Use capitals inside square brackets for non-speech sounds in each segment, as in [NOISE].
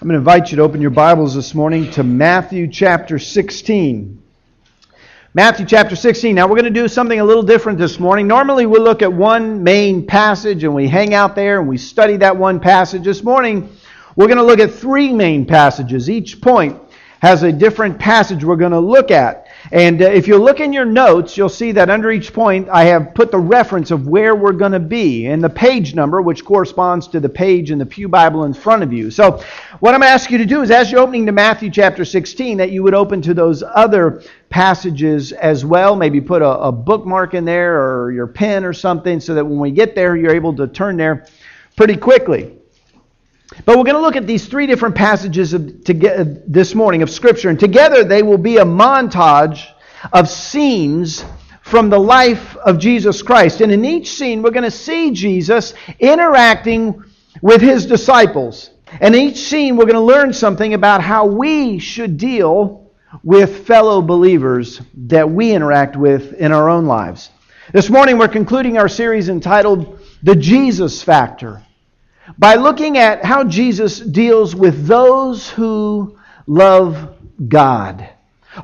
I'm going to invite you to open your Bibles this morning to Matthew chapter 16. Matthew chapter 16. Now, we're going to do something a little different this morning. Normally, we look at one main passage and we hang out there and we study that one passage. This morning, we're going to look at three main passages. Each point has a different passage we're going to look at. And uh, if you look in your notes, you'll see that under each point I have put the reference of where we're going to be and the page number, which corresponds to the page in the Pew Bible in front of you. So, what I'm asking you to do is, as you're opening to Matthew chapter 16, that you would open to those other passages as well. Maybe put a, a bookmark in there or your pen or something so that when we get there, you're able to turn there pretty quickly. But we're going to look at these three different passages of, to, uh, this morning of Scripture, and together they will be a montage of scenes from the life of Jesus Christ. And in each scene, we're going to see Jesus interacting with his disciples. And in each scene, we're going to learn something about how we should deal with fellow believers that we interact with in our own lives. This morning, we're concluding our series entitled The Jesus Factor by looking at how Jesus deals with those who love God.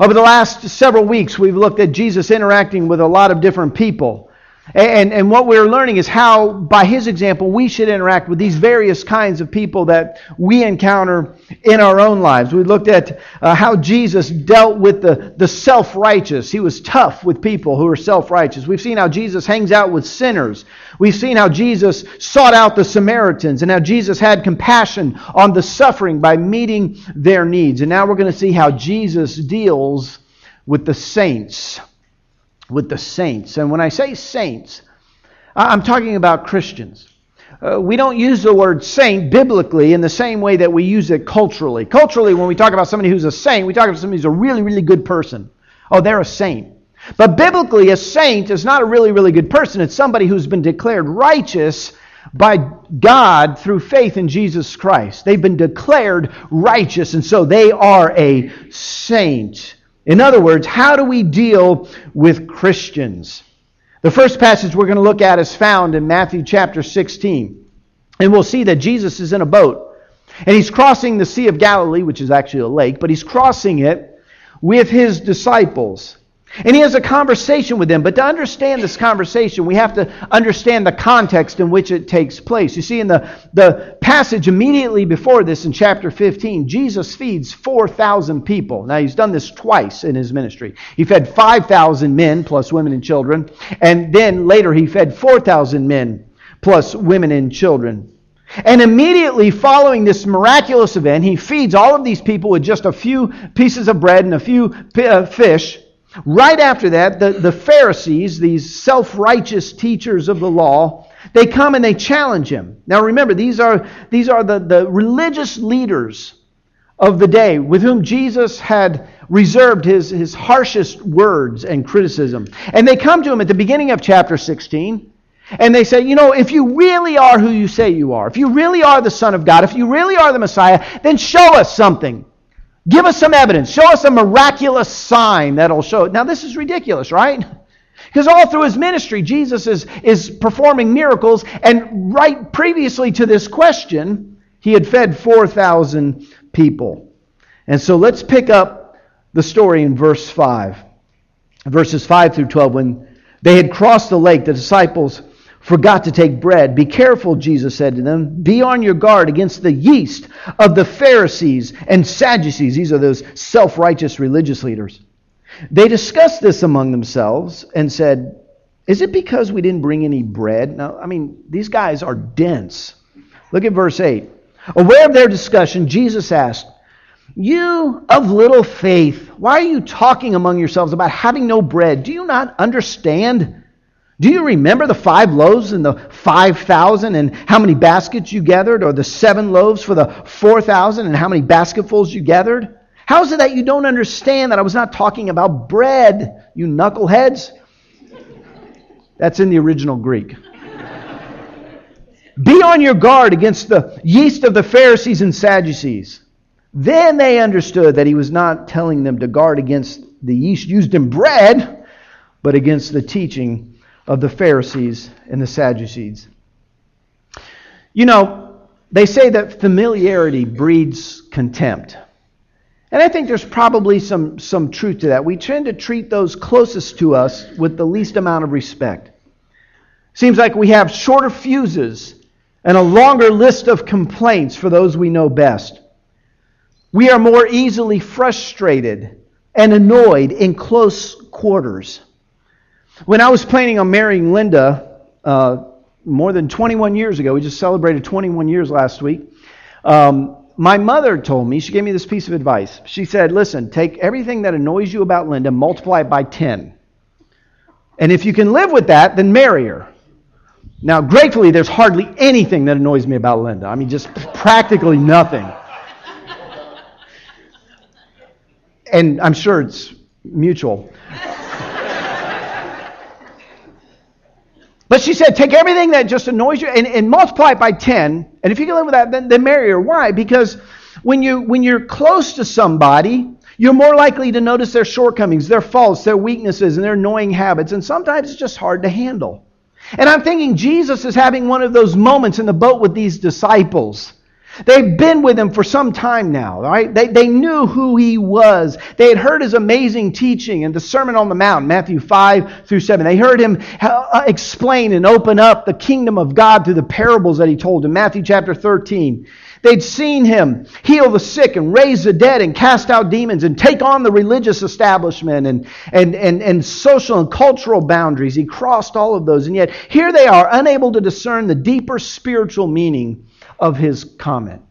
Over the last several weeks, we've looked at Jesus interacting with a lot of different people. And, and what we're learning is how, by his example, we should interact with these various kinds of people that we encounter in our own lives. We looked at uh, how Jesus dealt with the, the self righteous. He was tough with people who are self righteous. We've seen how Jesus hangs out with sinners. We've seen how Jesus sought out the Samaritans and how Jesus had compassion on the suffering by meeting their needs. And now we're going to see how Jesus deals with the saints with the saints. And when I say saints, I'm talking about Christians. Uh, we don't use the word saint biblically in the same way that we use it culturally. Culturally, when we talk about somebody who's a saint, we talk about somebody who's a really, really good person. Oh, they're a saint. But biblically, a saint is not a really, really good person. It's somebody who's been declared righteous by God through faith in Jesus Christ. They've been declared righteous, and so they are a saint. In other words, how do we deal with Christians? The first passage we're going to look at is found in Matthew chapter 16. And we'll see that Jesus is in a boat. And he's crossing the Sea of Galilee, which is actually a lake, but he's crossing it with his disciples. And he has a conversation with them. But to understand this conversation, we have to understand the context in which it takes place. You see, in the, the passage immediately before this in chapter 15, Jesus feeds 4,000 people. Now, he's done this twice in his ministry. He fed 5,000 men, plus women and children. And then later, he fed 4,000 men, plus women and children. And immediately following this miraculous event, he feeds all of these people with just a few pieces of bread and a few uh, fish. Right after that, the, the Pharisees, these self righteous teachers of the law, they come and they challenge him. Now remember, these are, these are the, the religious leaders of the day with whom Jesus had reserved his, his harshest words and criticism. And they come to him at the beginning of chapter 16. And they say, you know, if you really are who you say you are, if you really are the Son of God, if you really are the Messiah, then show us something. Give us some evidence. Show us a miraculous sign that'll show. it. Now, this is ridiculous, right? [LAUGHS] Because all through his ministry, Jesus is, is performing miracles. And right previously to this question, he had fed 4,000 people. And so let's pick up the story in verse 5. Verses 5 through 12. When they had crossed the lake, the disciples forgot to take bread. Be careful, Jesus said to them. Be on your guard against the yeast of the Pharisees and Sadducees. These are those self righteous religious leaders. They discussed this among themselves and said, Is it because we didn't bring any bread? Now, I mean, these guys are dense. Look at verse 8. Aware of their discussion, Jesus asked, You of little faith, why are you talking among yourselves about having no bread? Do you not understand? Do you remember the five loaves and the 5,000 and how many baskets you gathered? Or the seven loaves for the 4,000 and how many basketfuls you gathered? How is it that you don't understand that I was not talking about bread, you knuckleheads? That's in the original Greek. Be on your guard against the yeast of the Pharisees and Sadducees. Then they understood that he was not telling them to guard against the yeast used in bread, but against the teaching of the Pharisees and the Sadducees. You know, They say that familiarity breeds contempt. And I think there's probably some, some truth to that. We tend to treat those closest to us with the least amount of respect. Seems like we have shorter fuses and a longer list of complaints for those we know best. We are more easily frustrated and annoyed in close quarters. When I was planning on marrying Linda uh, more than 21 years ago, we just celebrated 21 years last week. Um, my mother told me, she gave me this piece of advice. She said, Listen, take everything that annoys you about Linda, multiply it by 10. And if you can live with that, then marry her. Now, gratefully, there's hardly anything that annoys me about Linda. I mean, just practically nothing. And I'm sure it's mutual. But she said, take everything that just annoys you and, and multiply it by 10. And if you can live with that, then, then marry her. Why? Because when, you, when you're close to somebody, you're more likely to notice their shortcomings, their faults, their weaknesses, and their annoying habits. And sometimes it's just hard to handle. And I'm thinking Jesus is having one of those moments in the boat with these disciples. They've been with him for some time now, right? They, they knew who he was. They had heard his amazing teaching and the Sermon on the Mount, Matthew 5 through 7. They heard him uh, explain and open up the kingdom of God through the parables that he told in Matthew chapter 13. They'd seen him heal the sick and raise the dead and cast out demons and take on the religious establishment and, and, and, and social and cultural boundaries. He crossed all of those. And yet, here they are, unable to discern the deeper spiritual meaning of his comment.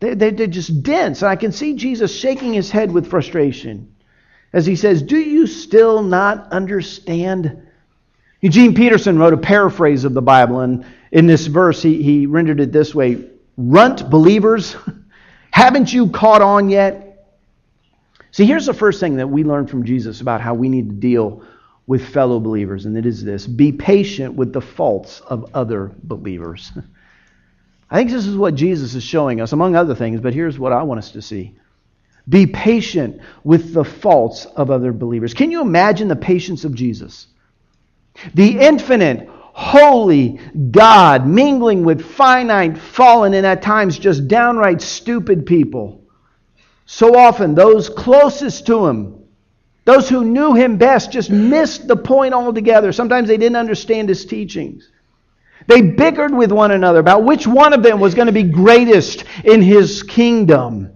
They, they, they're just dense. And I can see Jesus shaking his head with frustration as he says, Do you still not understand? Eugene Peterson wrote a paraphrase of the Bible, and in this verse, he, he rendered it this way Runt believers, [LAUGHS] haven't you caught on yet? See, here's the first thing that we learn from Jesus about how we need to deal with fellow believers, and it is this be patient with the faults of other believers. [LAUGHS] I think this is what Jesus is showing us, among other things, but here's what I want us to see. Be patient with the faults of other believers. Can you imagine the patience of Jesus? The infinite, holy God mingling with finite, fallen, and at times just downright stupid people. So often, those closest to him, those who knew him best, just missed the point altogether. Sometimes they didn't understand his teachings. They bickered with one another about which one of them was going to be greatest in his kingdom.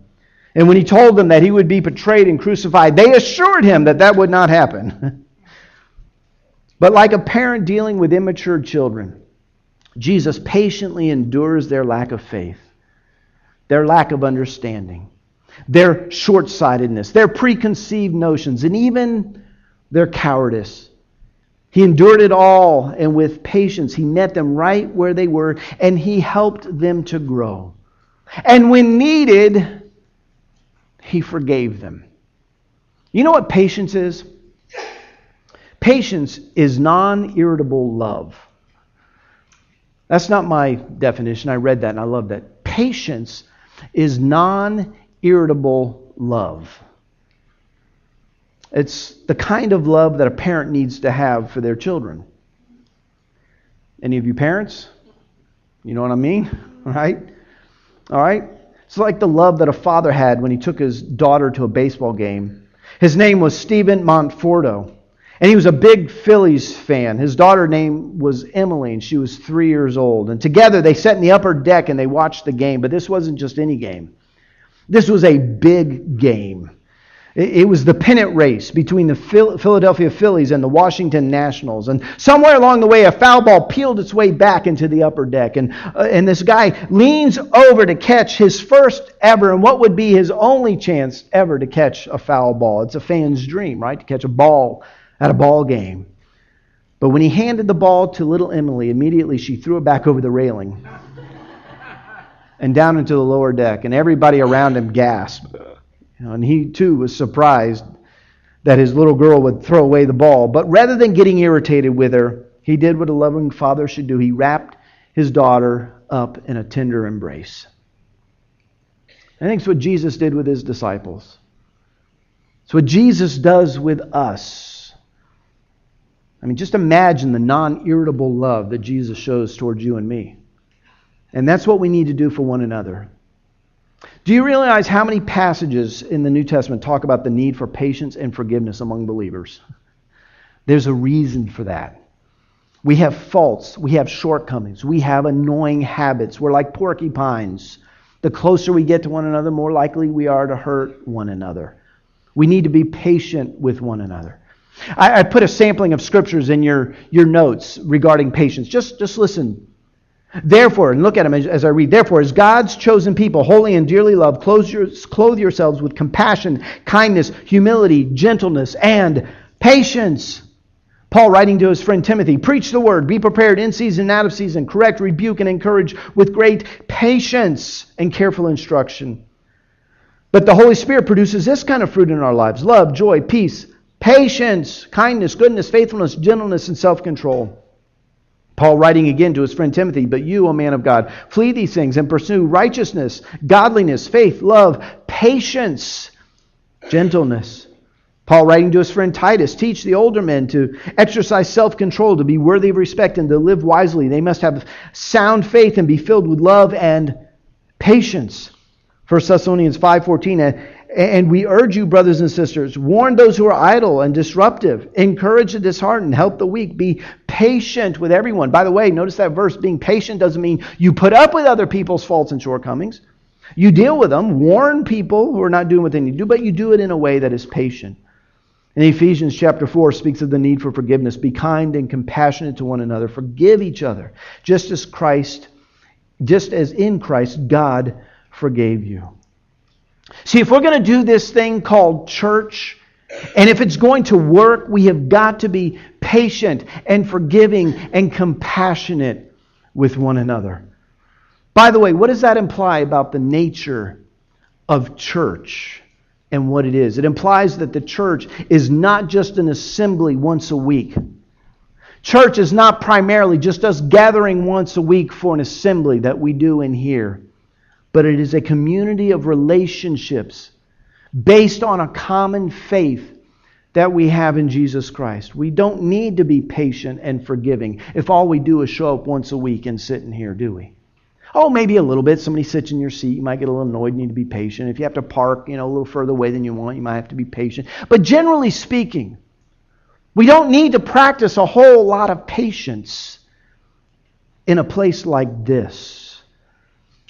And when he told them that he would be betrayed and crucified, they assured him that that would not happen. [LAUGHS] But like a parent dealing with immature children, Jesus patiently endures their lack of faith, their lack of understanding, their short sightedness, their preconceived notions, and even their cowardice. He endured it all, and with patience, he met them right where they were, and he helped them to grow. And when needed, he forgave them. You know what patience is? Patience is non irritable love. That's not my definition. I read that and I love that. Patience is non irritable love. It's the kind of love that a parent needs to have for their children. Any of you parents? You know what I mean? [LAUGHS] Right? All right? It's like the love that a father had when he took his daughter to a baseball game. His name was Stephen Monforto. And he was a big Phillies fan. His daughter name was Emily, and she was three years old. And together they sat in the upper deck and they watched the game. But this wasn't just any game. This was a big game. It was the pennant race between the Philadelphia Phillies and the Washington Nationals. And somewhere along the way, a foul ball peeled its way back into the upper deck. And, uh, and this guy leans over to catch his first ever and what would be his only chance ever to catch a foul ball. It's a fan's dream, right? To catch a ball at a ball game. But when he handed the ball to little Emily, immediately she threw it back over the railing and down into the lower deck, and everybody around him gasped. And he too was surprised that his little girl would throw away the ball. But rather than getting irritated with her, he did what a loving father should do. He wrapped his daughter up in a tender embrace. I think it's what Jesus did with his disciples. It's what Jesus does with us. I mean, just imagine the non irritable love that Jesus shows towards you and me. And that's what we need to do for one another. Do you realize how many passages in the New Testament talk about the need for patience and forgiveness among believers? There's a reason for that. We have faults, we have shortcomings, we have annoying habits. We're like porcupines. The closer we get to one another, more likely we are to hurt one another. We need to be patient with one another. I, I put a sampling of scriptures in your, your notes regarding patience. Just, just listen Therefore, and look at him as, I read, therefore, as God's chosen people, holy and dearly loved, clothe, your, clothe yourselves with compassion, kindness, humility, gentleness, and patience. Paul, writing to his friend Timothy, preach the word, be prepared in season and out of season, correct, rebuke, and encourage with great patience and careful instruction. But the Holy Spirit produces this kind of fruit in our lives love, joy, peace, patience, kindness, goodness, faithfulness, gentleness, and self control. Paul writing again to his friend Timothy, but you, O man of God, flee these things and pursue righteousness, godliness, faith, love, patience, gentleness. Paul writing to his friend Titus, teach the older men to exercise self control, to be worthy of respect, and to live wisely. They must have sound faith and be filled with love and patience. 1 Thessalonians 5.14, and we urge you, brothers and sisters, warn those who are idle and disruptive, encourage the disheartened, help the weak, be patient with everyone. By the way, notice that verse being patient doesn't mean you put up with other people's faults and shortcomings. You deal with them, warn people who are not doing what they need to do, but you do it in a way that is patient. In Ephesians chapter 4 speaks of the need for forgiveness. Be kind and compassionate to one another. Forgive each other, just as Christ, just as in Christ God forgave you. See, if we're going to do this thing called church, and if it's going to work, we have got to be patient and forgiving and compassionate with one another. By the way, what does that imply about the nature of church and what it is? It implies that the church is not just an assembly once a week. Church is not primarily just us gathering once a week for an assembly that we do in here but it is a community of relationships based on a common faith that we have in Jesus Christ. We don't need to be patient and forgiving if all we do is show up once a week and sit in here, do we? Oh, maybe a little bit. Somebody sits in your seat, you might get a little annoyed, you need to be patient. If you have to park, you know, a little further away than you want, you might have to be patient. But generally speaking, we don't need to practice a whole lot of patience in a place like this.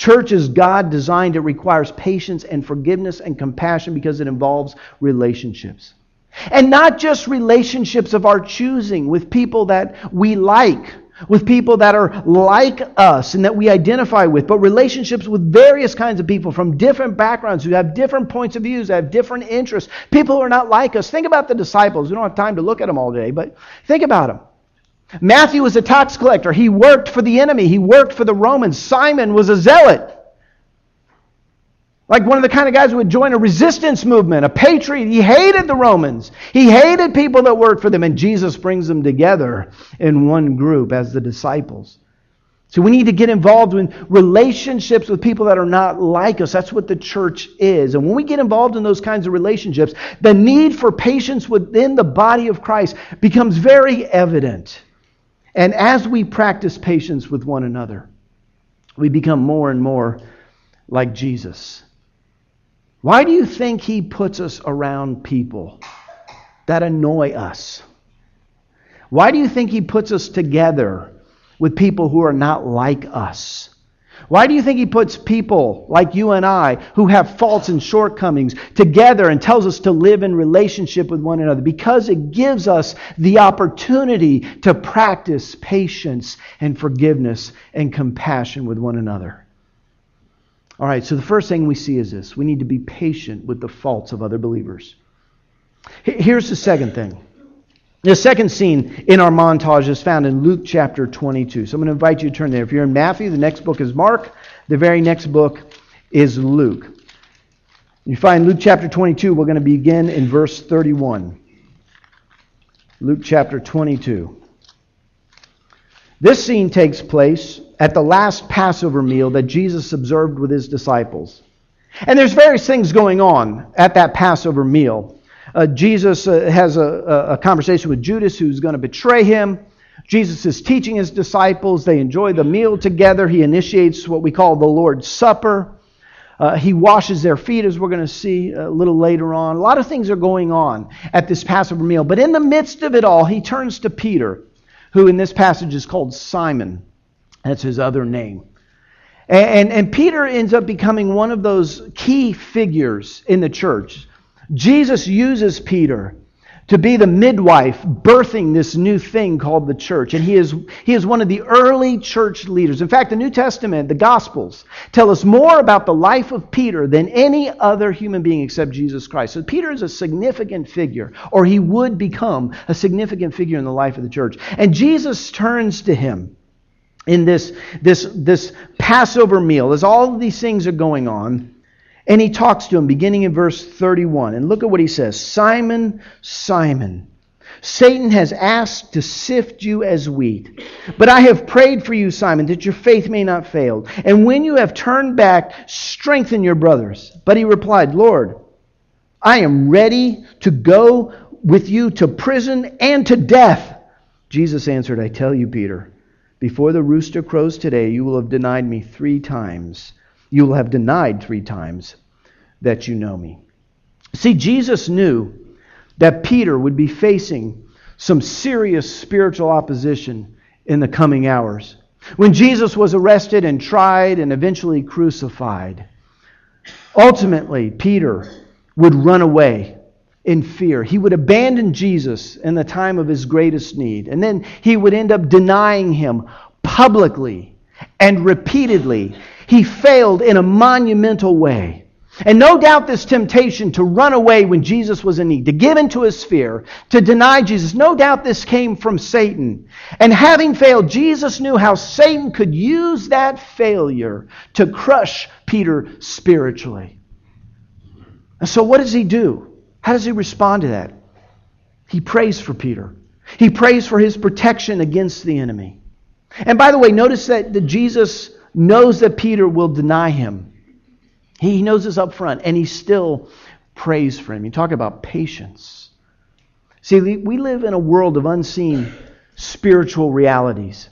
Church is God designed. It requires patience and forgiveness and compassion because it involves relationships. And not just relationships of our choosing with people that we like, with people that are like us and that we identify with, but relationships with various kinds of people from different backgrounds who have different points of views, have different interests, people who are not like us. Think about the disciples. We don't have time to look at them all day, but think about them. Matthew was a tax collector. He worked for the enemy, he worked for the Romans. Simon was a zealot. Like one of the kind of guys who would join a resistance movement, a patriot. He hated the Romans. He hated people that worked for them. And Jesus brings them together in one group as the disciples. So we need to get involved in relationships with people that are not like us. That's what the church is. And when we get involved in those kinds of relationships, the need for patience within the body of Christ becomes very evident. And as we practice patience with one another, we become more and more like Jesus. Why do you think he puts us around people that annoy us? Why do you think he puts us together with people who are not like us? Why do you think he puts people like you and I who have faults and shortcomings together and tells us to live in relationship with one another? Because it gives us the opportunity to practice patience and forgiveness and compassion with one another. All right, so the first thing we see is this we need to be patient with the faults of other believers. Here's the second thing the second scene in our montage is found in Luke chapter 22. So I'm going to invite you to turn there. If you're in Matthew, the next book is Mark. The very next book is Luke. You find Luke chapter 22, we're going to begin in verse 31. Luke chapter 22. This scene takes place at the last Passover meal that Jesus observed with his disciples. And there's various things going on at that Passover meal. Uh, Jesus uh, has a, a, conversation with Judas, who's going to betray him. Jesus is teaching his disciples. They enjoy the meal together. He initiates what we call the Lord's Supper. Uh, he washes their feet, as we're going to see a little later on. A lot of things are going on at this Passover meal. But in the midst of it all, he turns to Peter, who in this passage is called Simon. That's his other name. And, and, and Peter ends up becoming one of those key figures in the church. Jesus uses Peter to be the midwife birthing this new thing called the church. And he is, he is one of the early church leaders. In fact, the New Testament, the Gospels, tell us more about the life of Peter than any other human being except Jesus Christ. So Peter is a significant figure, or he would become a significant figure in the life of the church. And Jesus turns to him in this, this, this Passover meal as all these things are going on. And he talks to him beginning in verse 31. And look at what he says Simon, Simon, Satan has asked to sift you as wheat. But I have prayed for you, Simon, that your faith may not fail. And when you have turned back, strengthen your brothers. But he replied, Lord, I am ready to go with you to prison and to death. Jesus answered, I tell you, Peter, before the rooster crows today, you will have denied me three times. You will have denied three times that you know me. See, Jesus knew that Peter would be facing some serious spiritual opposition in the coming hours. When Jesus was arrested and tried and eventually crucified, ultimately, Peter would run away in fear. He would abandon Jesus in the time of his greatest need. And then he would end up denying him publicly and repeatedly he failed in a monumental way. And no doubt this temptation to run away when Jesus was in need, to give into his fear, to deny Jesus, no doubt this came from Satan. And having failed, Jesus knew how Satan could use that failure to crush Peter spiritually. And so what does he do? How does he respond to that? He prays for Peter. He prays for his protection against the enemy. And by the way, notice that, that Jesus knows that Peter will deny him. He knows this up front, and he still prays for him. You talk about patience. See, we live in a world of unseen spiritual realities.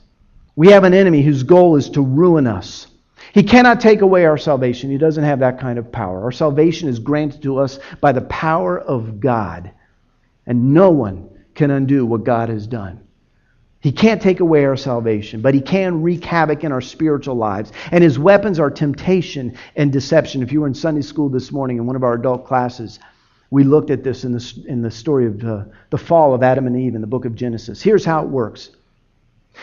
We have an enemy whose goal is to ruin us. He cannot take away our salvation. He doesn't have that kind of power. Our salvation is granted to us by the power of God. And no one can undo what God has done. He can't take away our salvation, but he can wreak havoc in our spiritual lives. And his weapons are temptation and deception. If you were in Sunday school this morning in one of our adult classes, we looked at this in the, in the story of uh, the fall of Adam and Eve in the book of Genesis. Here's how it works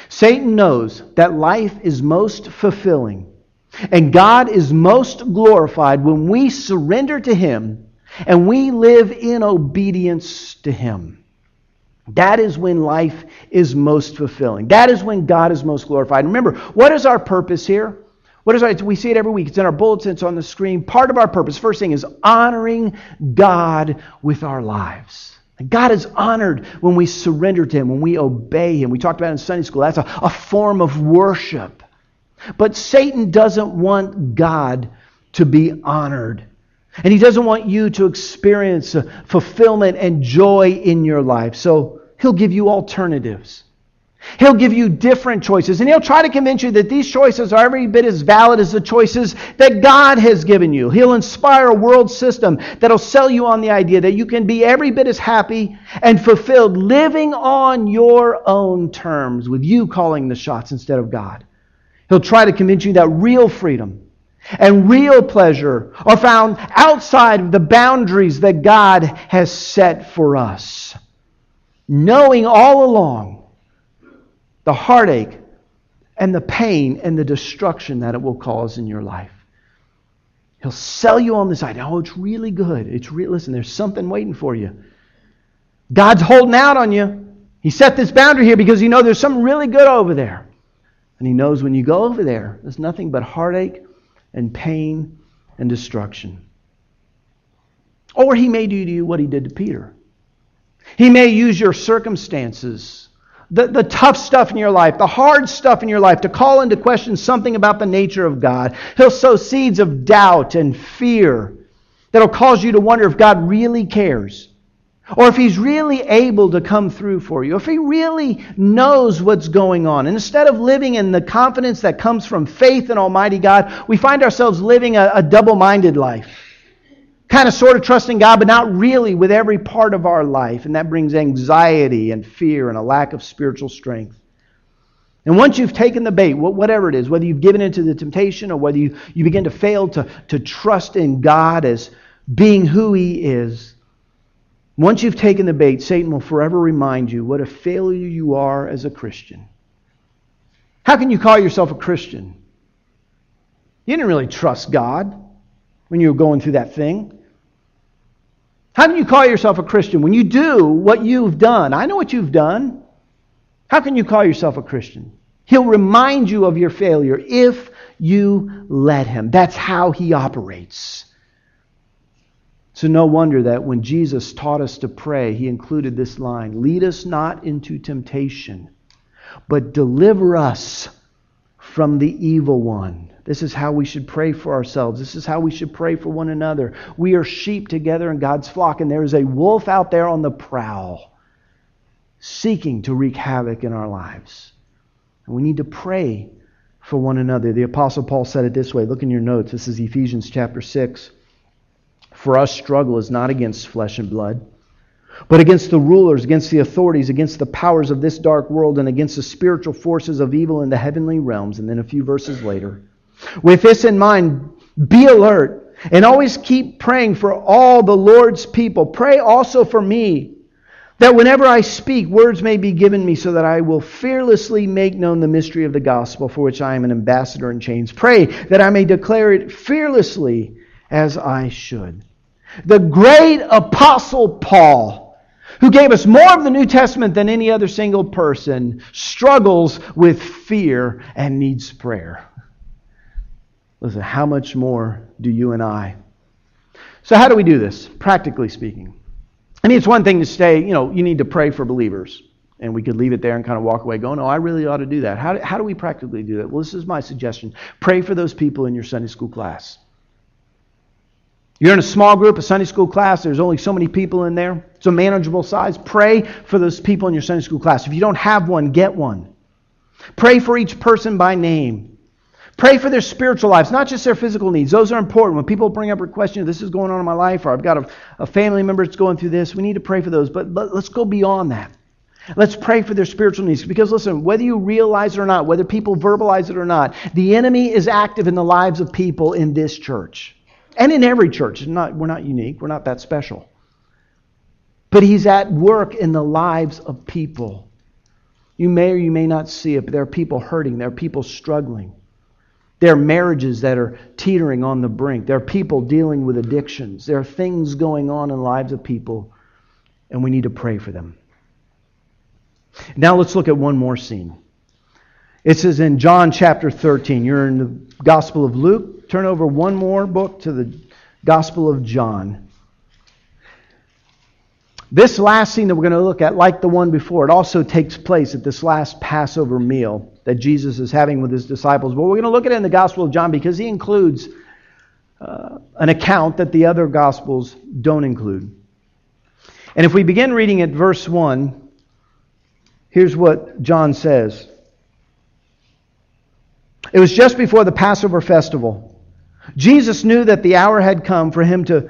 Satan knows that life is most fulfilling and God is most glorified when we surrender to him and we live in obedience to him. That is when life is most fulfilling. That is when God is most glorified. Remember, what is our purpose here? What is our, we see it every week. It's in our bulletins it's on the screen. Part of our purpose, first thing, is honoring God with our lives. God is honored when we surrender to Him, when we obey Him. We talked about in Sunday school. That's a, a form of worship. But Satan doesn't want God to be honored. And he doesn't want you to experience fulfillment and joy in your life. So he'll give you alternatives. He'll give you different choices. And he'll try to convince you that these choices are every bit as valid as the choices that God has given you. He'll inspire a world system that'll sell you on the idea that you can be every bit as happy and fulfilled living on your own terms, with you calling the shots instead of God. He'll try to convince you that real freedom and real pleasure are found outside of the boundaries that God has set for us. Knowing all along the heartache and the pain and the destruction that it will cause in your life. He'll sell you on this idea. Oh, it's really good. It's real. Listen, there's something waiting for you. God's holding out on you. He set this boundary here because you know there's something really good over there. And He knows when you go over there, there's nothing but heartache and pain and destruction. Or he may do to you what he did to Peter. He may use your circumstances, the, the tough stuff in your life, the hard stuff in your life, to call into question something about the nature of God. He'll sow seeds of doubt and fear that'll cause you to wonder if God really cares. or if He's really able to come through for you, if He really knows what's going on. And instead of living in the confidence that comes from faith in Almighty God, we find ourselves living a, a double minded life. Kind of sort of trusting God, but not really with every part of our life. And that brings anxiety and fear and a lack of spiritual strength. And once you've taken the bait, whatever it is, whether you've given into the temptation or whether you, you begin to fail to, to trust in God as being who He is, once you've taken the bait, Satan will forever remind you what a failure you are as a Christian. How can you call yourself a Christian? You didn't really trust God when you were going through that thing. How can you call yourself a Christian when you do what you've done? I know what you've done. How can you call yourself a Christian? He'll remind you of your failure if you let him. That's how he operates. So, no wonder that when Jesus taught us to pray, he included this line Lead us not into temptation, but deliver us from the evil one. This is how we should pray for ourselves. This is how we should pray for one another. We are sheep together in God's flock, and there is a wolf out there on the prowl seeking to wreak havoc in our lives. And we need to pray for one another. The Apostle Paul said it this way. Look in your notes. This is Ephesians chapter 6. For us, struggle is not against flesh and blood, but against the rulers, against the authorities, against the powers of this dark world, and against the spiritual forces of evil in the heavenly realms. And then a few verses later. With this in mind, be alert and always keep praying for all the Lord's people. Pray also for me that whenever I speak, words may be given me so that I will fearlessly make known the mystery of the gospel for which I am an ambassador in chains. Pray that I may declare it fearlessly as I should. The great apostle Paul, who gave us more of the New Testament than any other single person, struggles with fear and needs prayer. Listen, how much more do you and I? So, how do we do this, practically speaking? I mean, it's one thing to say, you know, you need to pray for believers. And we could leave it there and kind of walk away going, oh, I really ought to do that. How do, how do we practically do that? Well, this is my suggestion. Pray for those people in your Sunday school class. You're in a small group, a Sunday school class, there's only so many people in there. It's a manageable size. Pray for those people in your Sunday school class. If you don't have one, get one. Pray for each person by name. Pray for their spiritual lives, not just their physical needs. Those are important. When people bring up a question, this is going on in my life, or I've got a, a family member that's going through this, we need to pray for those. But, but let's go beyond that. Let's pray for their spiritual needs. Because listen, whether you realize it or not, whether people verbalize it or not, the enemy is active in the lives of people in this church. And in every church. Not, we're not unique, we're not that special. But he's at work in the lives of people. You may or you may not see it, but there are people hurting, there are people struggling. There are marriages that are teetering on the brink. There are people dealing with addictions. There are things going on in the lives of people, and we need to pray for them. Now let's look at one more scene. It says in John chapter 13, you're in the Gospel of Luke. Turn over one more book to the Gospel of John. This last scene that we're going to look at, like the one before, it also takes place at this last Passover meal that Jesus is having with his disciples. But we're going to look at it in the Gospel of John because he includes uh, an account that the other Gospels don't include. And if we begin reading at verse 1, here's what John says It was just before the Passover festival. Jesus knew that the hour had come for him to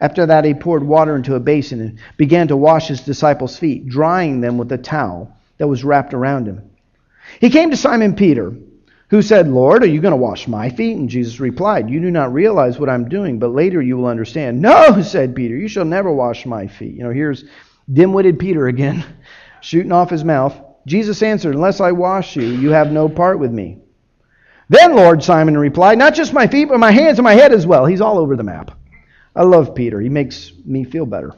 After that, he poured water into a basin and began to wash his disciples' feet, drying them with a towel that was wrapped around him. He came to Simon Peter, who said, Lord, are you going to wash my feet? And Jesus replied, You do not realize what I'm doing, but later you will understand. No, [LAUGHS] said Peter, you shall never wash my feet. You know, here's dim witted Peter again, [LAUGHS] shooting off his mouth. Jesus answered, Unless I wash you, you have no part with me. Then, Lord, Simon replied, Not just my feet, but my hands and my head as well. He's all over the map. I love Peter. He makes me feel better.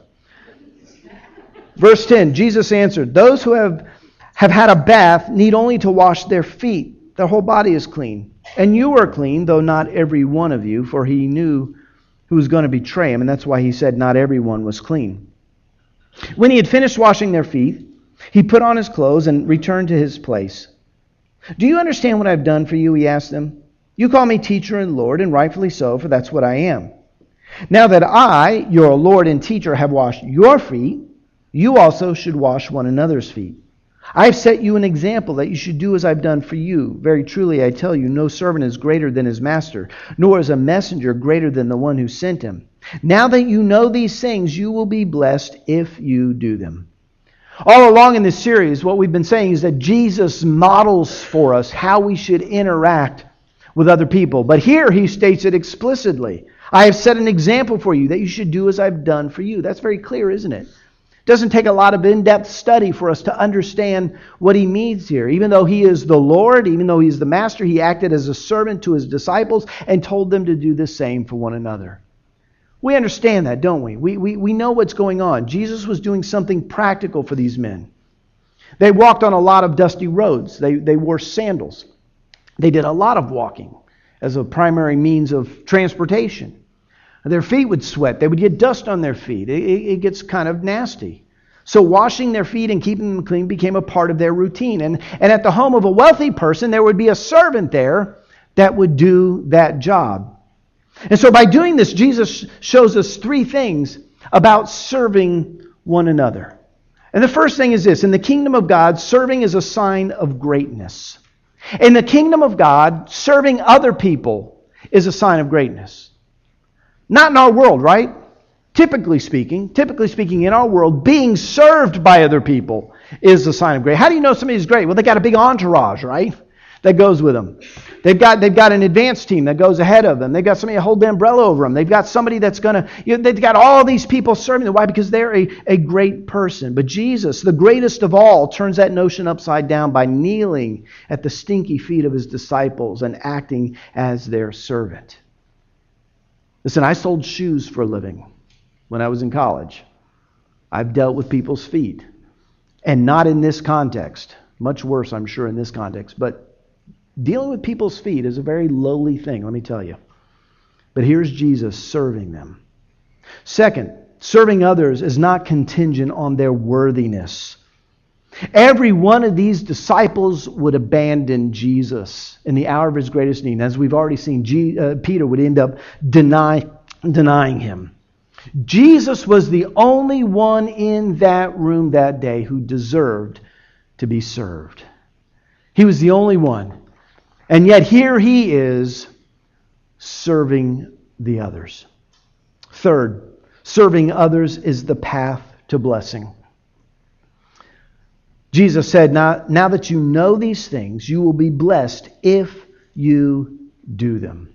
Verse 10 Jesus answered, Those who have have had a bath need only to wash their feet. Their whole body is clean. And you are clean, though not every one of you, for he knew who was going to betray him, and that's why he said not everyone was clean. When he had finished washing their feet, he put on his clothes and returned to his place. Do you understand what I've done for you? He asked them. You call me teacher and Lord, and rightfully so, for that's what I am. Now that I, your Lord and teacher, have washed your feet, you also should wash one another's feet. I have set you an example that you should do as I've done for you. Very truly, I tell you, no servant is greater than his master, nor is a messenger greater than the one who sent him. Now that you know these things, you will be blessed if you do them. All along in this series, what we've been saying is that Jesus models for us how we should interact with other people. But here he states it explicitly. I have set an example for you that you should do as I've done for you. That's very clear, isn't it? It doesn't take a lot of in depth study for us to understand what he means here. Even though he is the Lord, even though he's the master, he acted as a servant to his disciples and told them to do the same for one another. We understand that, don't we? We, we? we know what's going on. Jesus was doing something practical for these men. They walked on a lot of dusty roads, they, they wore sandals. They did a lot of walking as a primary means of transportation. Their feet would sweat, they would get dust on their feet. It, it, gets kind of nasty. So, washing their feet and keeping them clean became a part of their routine. And, and at the home of a wealthy person, there would be a servant there that would do that job. And so by doing this, Jesus shows us three things about serving one another. And the first thing is this in the kingdom of God, serving is a sign of greatness. In the kingdom of God, serving other people is a sign of greatness. Not in our world, right? Typically speaking, typically speaking, in our world, being served by other people is a sign of great. How do you know somebody's great? Well, they got a big entourage, right? That goes with them. They've got, they've got an advance team that goes ahead of them. They've got somebody to hold the umbrella over them. They've got somebody that's going to, you know, they've got all these people serving them. Why? Because they're a, a great person. But Jesus, the greatest of all, turns that notion upside down by kneeling at the stinky feet of his disciples and acting as their servant. Listen, I sold shoes for a living when I was in college. I've dealt with people's feet. And not in this context. Much worse, I'm sure, in this context. But Dealing with people's feet is a very lowly thing, let me tell you. But here's Jesus serving them. Second, serving others is not contingent on their worthiness. Every one of these disciples would abandon Jesus in the hour of his greatest need. As we've already seen, G, uh, Peter would end up deny, denying him. Jesus was the only one in that room that day who deserved to be served. He was the only one. And yet here he is serving the others. Third, serving others is the path to blessing. Jesus said, now, now that you know these things, you will be blessed if you do them.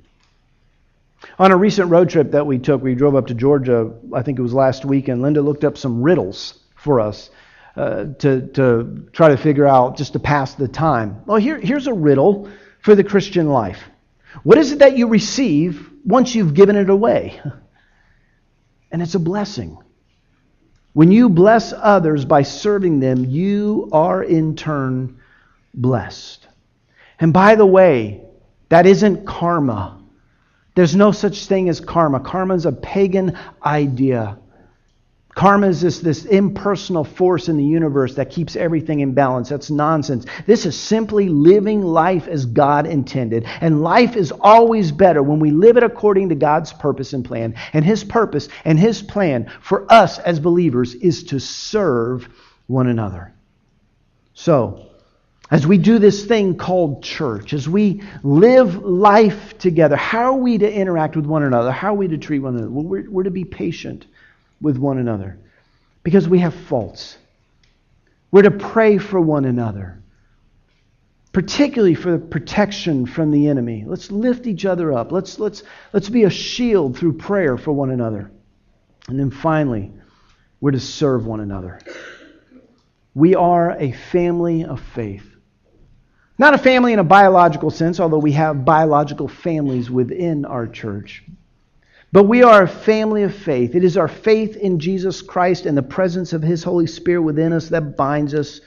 On a recent road trip that we took, we drove up to Georgia, I think it was last week, and Linda looked up some riddles for us uh, to, to try to figure out, just to pass the time. Well, here, here's a riddle for the Christian life? What is it that you receive once you've given it away? [LAUGHS] And it's a blessing. When you bless others by serving them, you are in turn blessed. And by the way, that isn't karma. There's no such thing as karma. Karma is a pagan idea. Karma is this, this impersonal force in the universe that keeps everything in balance. That's nonsense. This is simply living life as God intended. And life is always better when we live it according to God's purpose and plan. And His purpose and His plan for us as believers is to serve one another. So, as we do this thing called church, as we live life together, how are we to interact with one another? How are we to treat one another? Well, we're, we're to be patient with one another because we have faults. We're to pray for one another, particularly for protection from the enemy. Let's lift each other up. Let's, let's, let's be a shield through prayer for one another. And then finally, we're to serve one another. We are a family of faith. Not a family in a biological sense, although we have biological families within our church. But we are a family of faith. It is our faith in Jesus Christ and the presence of His Holy Spirit within us that binds us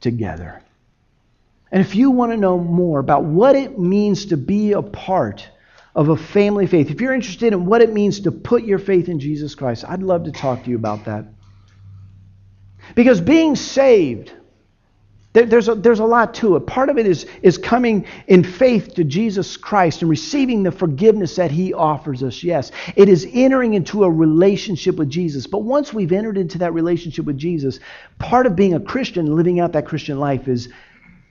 together. And if you want to know more about what it means to be a part of a family faith, if you're interested in what it means to put your faith in Jesus Christ, I'd love to talk to you about that. Because being saved, there's a, there's a lot to it. Part of it is, is coming in faith to Jesus Christ and receiving the forgiveness that He offers us. Yes, it is entering into a relationship with Jesus. But once we've entered into that relationship with Jesus, part of being a Christian, living out that Christian life, is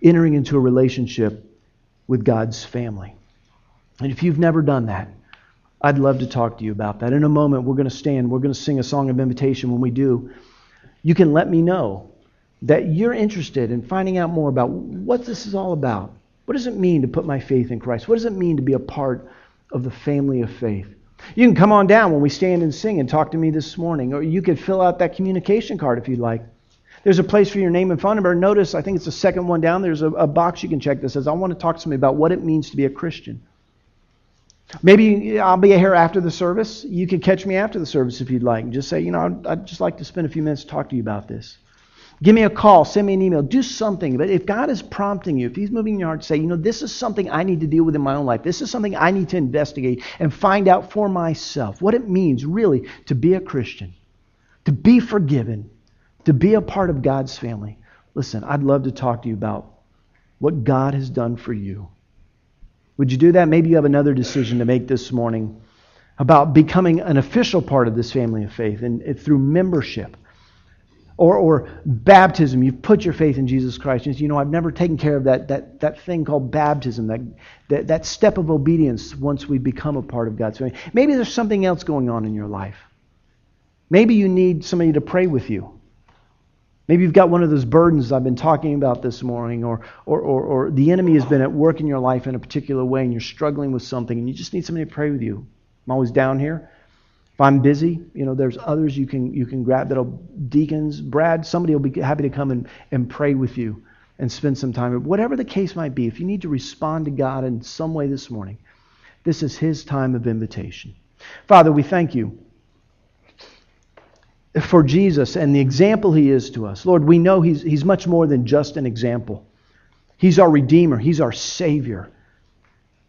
entering into a relationship with God's family. And if you've never done that, I'd love to talk to you about that. In a moment, we're going to stand, we're going to sing a song of invitation. When we do, you can let me know that you're interested in finding out more about what this is all about. What does it mean to put my faith in Christ? What does it mean to be a part of the family of faith? You can come on down when we stand and sing and talk to me this morning, or you could fill out that communication card if you'd like. There's a place for your name and phone number. Notice, I think it's the second one down. There's a, a box you can check that says, I want to talk to somebody about what it means to be a Christian. Maybe I'll be here after the service. You can catch me after the service if you'd like. And just say, you know, I'd, I'd just like to spend a few minutes to talk to you about this. Give me a call, send me an email, do something. But if God is prompting you, if He's moving your heart say, you know, this is something I need to deal with in my own life, this is something I need to investigate and find out for myself what it means really to be a Christian, to be forgiven, to be a part of God's family. Listen, I'd love to talk to you about what God has done for you. Would you do that? Maybe you have another decision to make this morning about becoming an official part of this family of faith and, and through membership or, or baptism. You've put your faith in Jesus Christ. You know, I've never taken care of that, that, that thing called baptism, that, that, that step of obedience once we become a part of God's family. Maybe there's something else going on in your life. Maybe you need somebody to pray with you. Maybe you've got one of those burdens I've been talking about this morning, or, or, or, or, the enemy has been at work in your life in a particular way and you're struggling with something and you just need somebody to pray with you. I'm always down here. If I'm busy, you know, there's others you can, you can grab that'll, deacons, Brad, somebody will be happy to come and, and pray with you and spend some time. Whatever the case might be, if you need to respond to God in some way this morning, this is His time of invitation. Father, we thank you for Jesus and the example he is to us. Lord, we know he's, he's much more than just an example. He's our Redeemer, He's our Savior.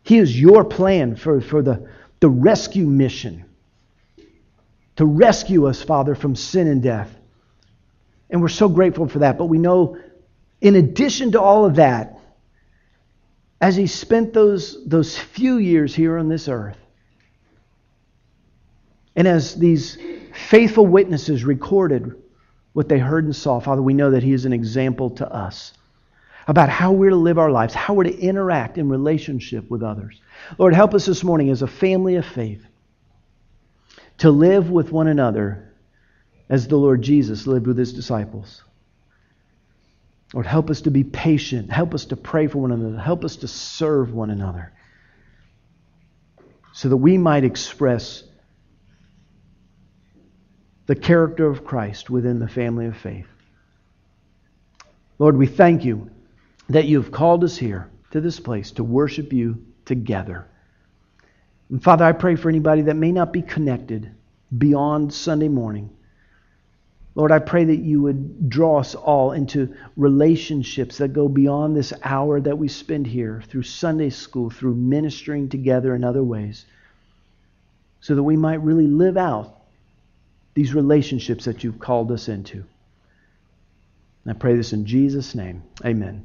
He is your plan for, for the, the rescue mission to rescue us, Father, from sin and death. And we're so grateful for that. But we know, in addition to all of that, as He spent those, those few years here on this earth, and as these faithful witnesses recorded what they heard and saw, Father, we know that He is an example to us about how we're to live our lives, how we're to interact in relationship with others. Lord, help us this morning as a family of faith to live with one another as the Lord Jesus lived with His disciples. Lord, help us to be patient. Help us to pray for one another. Help us to serve one another so that we might express the character of Christ within the family of faith. Lord, we thank you that you have called us here to this place to worship you together. And Father, I pray for anybody that may not be connected beyond Sunday morning. Lord, I pray that you would draw us all into relationships that go beyond this hour that we spend here through Sunday school, through ministering together in other ways, so that we might really live out these relationships that you've called us into. And I pray this in Jesus' name. Amen.